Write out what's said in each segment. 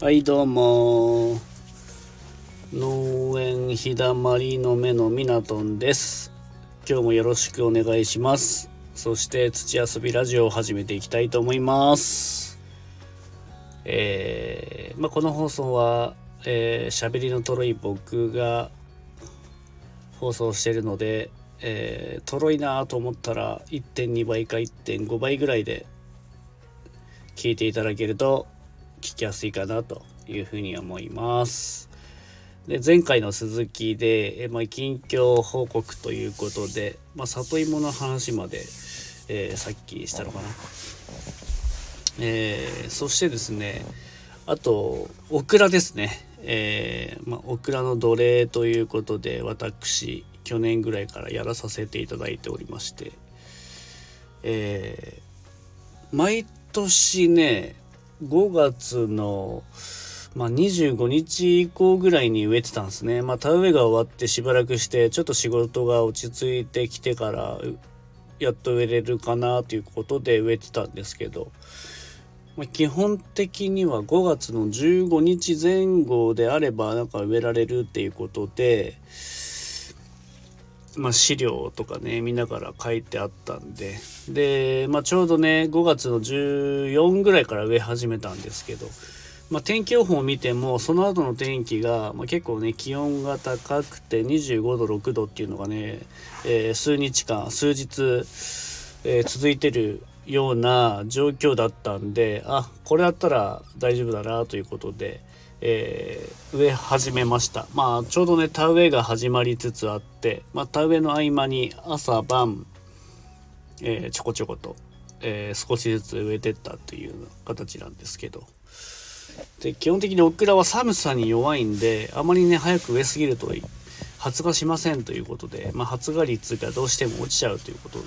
はい、どうも。農園日だまりの目のみなとんです。今日もよろしくお願いします。そして、土遊びラジオを始めていきたいと思います。えー、まあ、この放送は、えー、喋りのとろい僕が放送してるので、えー、とろいなと思ったら1.2倍か1.5倍ぐらいで聞いていただけると聞きやすいかなというふうに思います。で前回の続きで、えまあ、近況報告ということで、まあ、里芋の話まで、えーさっきしたのかな。えーそしてですねあとオクラですね。えーまあ、オクラの奴隷ということで私去年ぐらいからやらさせていただいておりまして、えー毎年ね5月の、まあ、25日以降ぐらいに植えてたんですね。まあ、田植えが終わってしばらくしてちょっと仕事が落ち着いてきてからやっと植えれるかなということで植えてたんですけど、まあ、基本的には5月の15日前後であればなんか植えられるっていうことで、まあ、資料とかね見ながら書いてあったんで。で、まあ、ちょうどね5月の14ぐらいから植え始めたんですけど、まあ、天気予報を見てもその後の天気が、まあ、結構ね気温が高くて25度6度っていうのがね、えー数日間数日、えー続いてるような状況だったんであこれだったら大丈夫だなということで、えー植え始めました。まあちょうどね田植えが始まりつつあって、まあ、田植えの合間に朝晩、えーちょこちょこと、えー少しずつ植えてったという形なんですけど。で基本的にオクラは寒さに弱いんであまりね早く植えすぎると発芽しませんということで、まあ、発芽率がどうしても落ちちゃうということ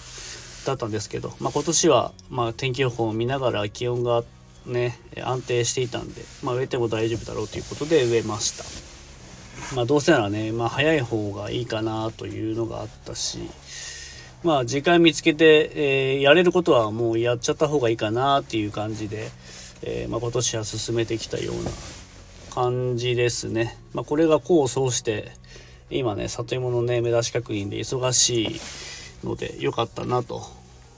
だったんですけど、まあ、今年はまあ天気予報を見ながら気温がね安定していたんで、まあ、植えても大丈夫だろうということで植えました。まあどうせならね、まあ早い方がいいかなというのがあったし、まあ時間見つけて、えーやれることはもうやっちゃった方がいいかなっていう感じで、えーまあ今年は進めてきたような感じですね。まあこれが功を奏して、今ね、里芋のね、目指し確認で忙しいので良かったなと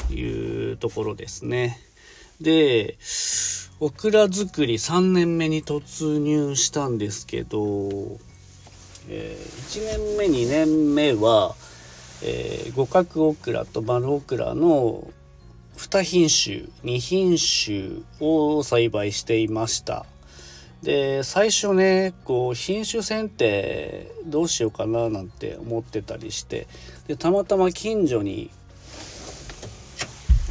いうところですね。で、オクラ作り3年目に突入したんですけど、え1年目2年目は、えー五角オクラと丸オクラの2品種2品種を栽培していましたで最初ねこう品種選定どうしようかななんて思ってたりしてでたまたま近所に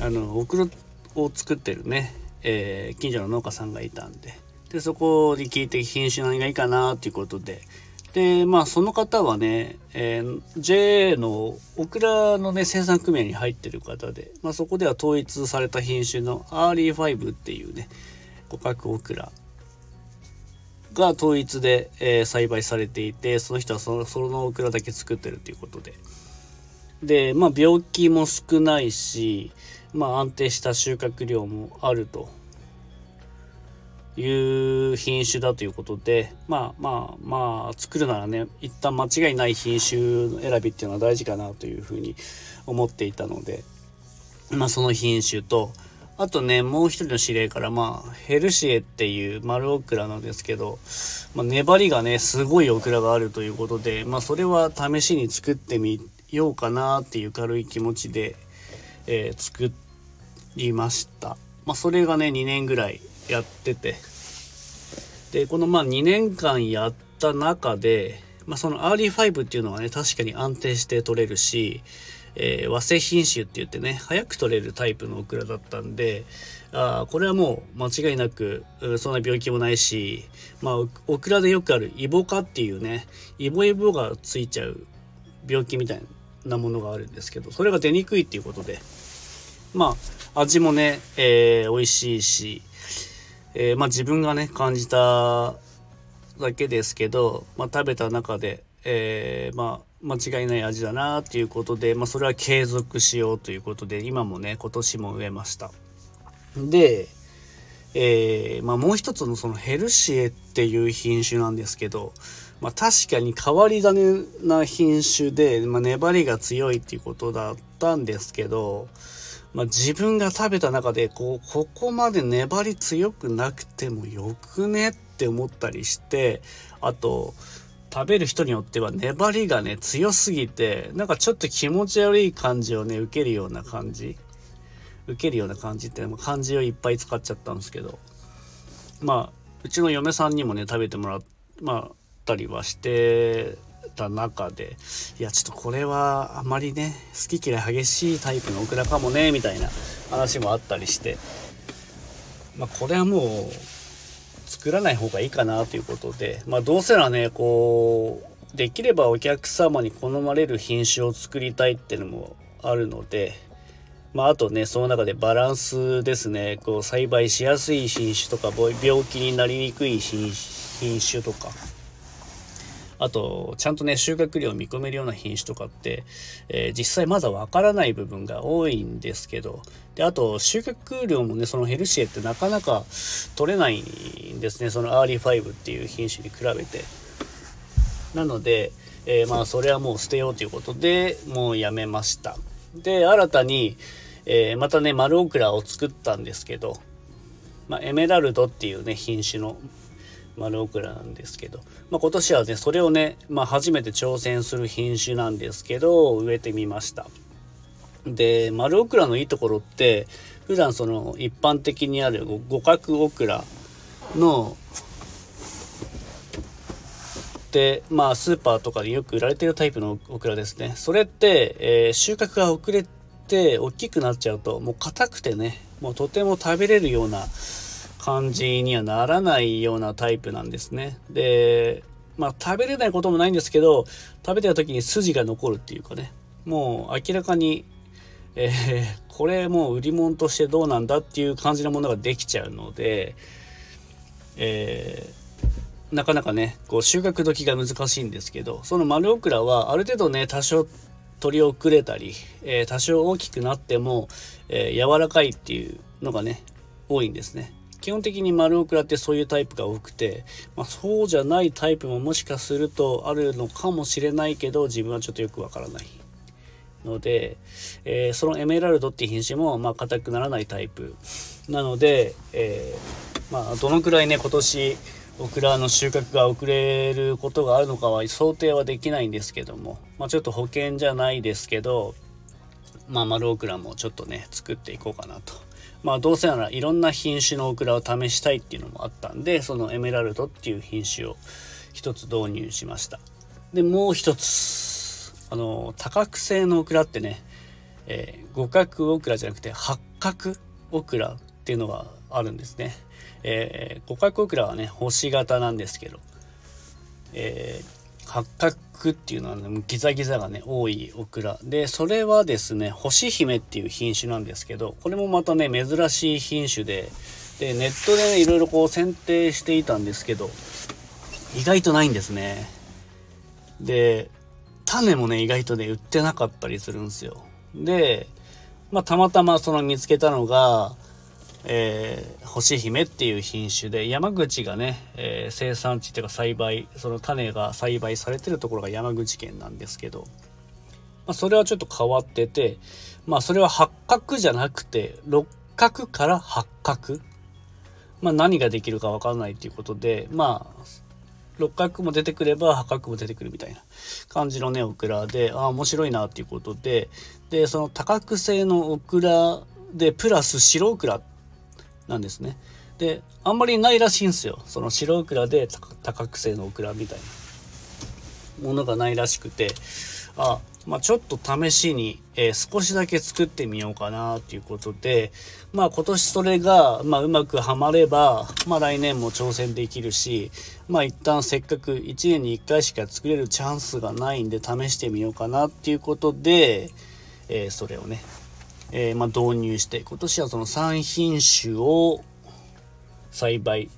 あのオクラを作ってるね、えー近所の農家さんがいたんで。でそこに聞いて品種何がいいかなっていうことで。でまあその方はね、えー JA のオクラのね生産組合に入ってる方で、まあ、そこでは統一された品種のアーリーファイブっていうね五角オクラが統一で、え栽培されていてその人はそのそのオクラだけ作ってるっていうことで。でまあ病気も少ないしまあ安定した収穫量もあると。いう品種だということでまあまあまあ作るならね一旦間違いない品種選びっていうのは大事かなというふうに思っていたのでまあその品種とあとねもう一人の指令からまあヘルシエっていう丸オクラなんですけど、まあ、粘りがねすごいオクラがあるということでまあそれは試しに作ってみようかなっていう軽い気持ちで、えー作りました。まあそれがね2年ぐらいやってて。でこのまあ2年間やった中で、まあ、そのアーリーファイブっていうのはね確かに安定して取れるし、えー早生品種って言ってね早く取れるタイプのオクラだったんであこれはもう間違いなくそんな病気もないし、まあ、オクラでよくあるイボ果っていうねイボイボがついちゃう病気みたいなものがあるんですけどそれが出にくいっていうことでまあ味もね、えー美味しいし、えーまあ自分がね感じただけですけど、まあ、食べた中で、えーまあ間違いない味だなっていうことで、まあ、それは継続しようということで今もね今年も植えました。でえー、まあ、もう一つのそのヘルシエっていう品種なんですけど、まあ、確かに変わり種な品種で、まあ、粘りが強いっていうことだったんですけど、まあ、自分が食べた中でこうここまで粘り強くなくてもよくねって思ったりしてあと食べる人によっては粘りがね強すぎてなんかちょっと気持ち悪い感じをね受けるような感じ。受けるような感じって漢字をいっぱい使っちゃったんですけど。まあうちの嫁さんにもね食べてもらったりはしてた中でいやちょっとこれはあまりね好き嫌い激しいタイプのオクラかもねみたいな話もあったりして。まあこれはもう作らない方がいいかなということでまあどうせならねこうできればお客様に好まれる品種を作りたいっていうのもあるのでまあ、あとね、その中でバランスですね、こう栽培しやすい品種とか、病気になりにくい品種とか、あと、ちゃんとね、収穫量を見込めるような品種とかって、えー、実際まだわからない部分が多いんですけど、で、あと、収穫量もね、そのヘルシエってなかなか取れないんですね、そのアーリー5っていう品種に比べて。なので、えー、まあ、それはもう捨てようということで、もうやめました。で、新たに、えー、またね、丸オクラを作ったんですけど、まあ、エメラルドっていうね、品種の丸オクラなんですけど、まあ、今年はねそれをね、まあ、初めて挑戦する品種なんですけど植えてみました。で丸オクラのいいところって普段その一般的にある五角オクラのでまあスーパーとかでよく売られてるタイプのオクラですね。それって、えー、収穫が遅れて大きくなっちゃうともう硬くてねもうとても食べれるような感じにはならないようなタイプなんですね。で、まあ食べれないこともないんですけど、食べてる時に筋が残るっていうかね、もう明らかに、えー、これもう売り物としてどうなんだっていう感じのものができちゃうので、えー、なかなかね、こう収穫時が難しいんですけど、その丸オクラはある程度ね、多少取り遅れたり、えー、多少大きくなっても、えー、柔らかいっていうのがね、多いんですね。基本的に丸オクラってそういうタイプが多くて、まあ、そうじゃないタイプももしかするとあるのかもしれないけど自分はちょっとよくわからないので、えー、そのエメラルドっていう品種もまあ硬くならないタイプ。なので、えー、まあ、どのくらいね今年オクラの収穫が遅れることがあるのかは想定はできないんですけども、まあ、ちょっと保険じゃないですけど、まあ、丸オクラもちょっとね作っていこうかなと。まあどうせならいろんな品種のオクラを試したいっていうのもあったんでそのエメラルドっていう品種を一つ導入しました。でもう一つあの多角性のオクラってね、えー、五角オクラじゃなくて八角オクラっていうのがあるんですね、えー、五角オクラはね星型なんですけど、えー八角っていうのは、ね、ギザギザがね多いオクラ。でそれはですね星姫っていう品種なんですけどこれもまたね珍しい品種ででネットでねいろいろこう選定していたんですけど意外とないんですね。で種もね意外とね売ってなかったりするんですよ。でまあたまたまその見つけたのがえー、星姫っていう品種で山口がね、えー、生産地っていうか栽培その種が栽培されてるところが山口県なんですけど、まあ、それはちょっと変わっててまあそれは八角じゃなくて六角から八角。まあ何ができるかわからないっていうことでまあ六角も出てくれば八角も出てくるみたいな感じのねオクラでああ面白いなっていうことででその多角性のオクラでプラス白オクラっなんですね。で、あんまりないらしいんですよ。その白オクラで多角性のオクラみたいなものがないらしくて、あ、まあ、ちょっと試しに、えー、少しだけ作ってみようかなということで、まあ今年それが、まあ、うまくはまれば、まあ来年も挑戦できるし、まあ一旦せっかく1年に1回しか作れるチャンスがないんで試してみようかなっていうことで、えー、それをね、えー、ま、導入して今年はその3品種を栽培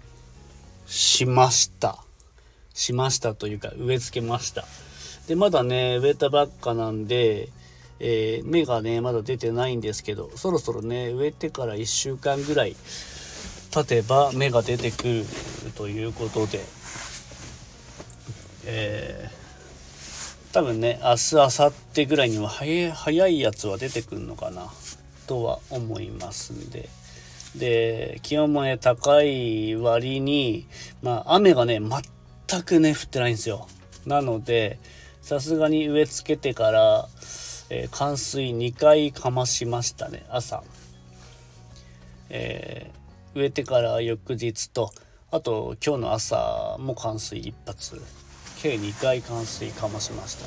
しました。しましたというか植え付けました。でまだね植えたばっかなんで、えー、芽がねまだ出てないんですけどそろそろね植えてから1週間ぐらい経てば芽が出てくるということで、えー、多分ね明日明後日ぐらいには早い早いやつは出てくるのかなとは思いますんで。で、気温もね、高い割に、まあ、雨がね、全くね、降ってないんですよ。なので、さすがに植え付けてから、えー、冠水2回かましましたね、朝。えー、植えてから翌日と、あと今日の朝も冠水一発。計2回冠水かましました。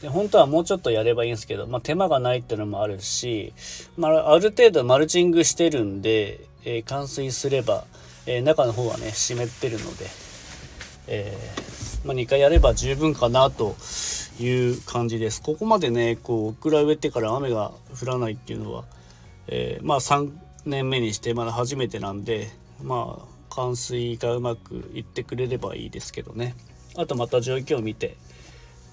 で本当はもうちょっとやればいいんですけど、まあ、手間がないっていうのもあるし、まあ、ある程度マルチングしてるんで、えー、冠水すれば、えー、中の方はね湿ってるので、えー、まあ、2回やれば十分かなという感じですここまでねこうオクラ植えてから雨が降らないっていうのは、えまあ3年目にしてまだ初めてなんでまあ冠水がうまくいってくれればいいですけどねあとまた状況を見て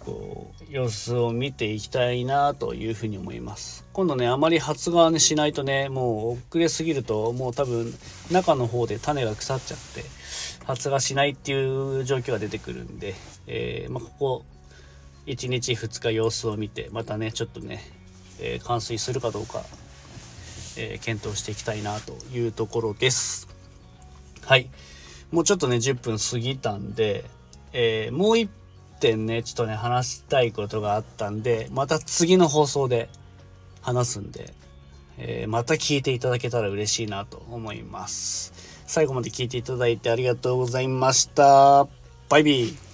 こう様子を見ていきたいなというふうに思います。今度ねあまり発芽しないとねもう遅れすぎるともう多分中の方で種が腐っちゃって発芽しないっていう状況が出てくるんで、えー、まあ、ここ1日2日様子を見てまたねちょっとね、えー、冠水するかどうか、えー、検討していきたいなというところです。はい。もうちょっとね10分過ぎたんで、えもう一点ね、ちょっとね、話したいことがあったんで、また次の放送で話すんで、えー、また聞いていただけたら嬉しいなと思います。最後まで聞いていただいてありがとうございました。バイビー。